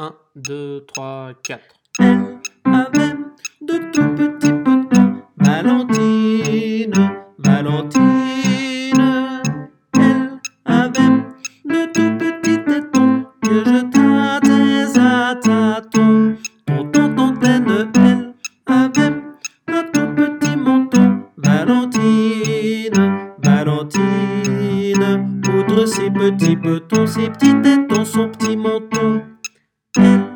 1, 2, 3, 4. Elle avait de tout petits petons. Valentine, Valentine. Elle avait de tout petits tétons que je tâtais à tâtons. Ton tontontaine, elle avait un tout petit menton. Valentine, Valentine. Outre ses petits petons, ses petits tétons, son petit menton. Thank you.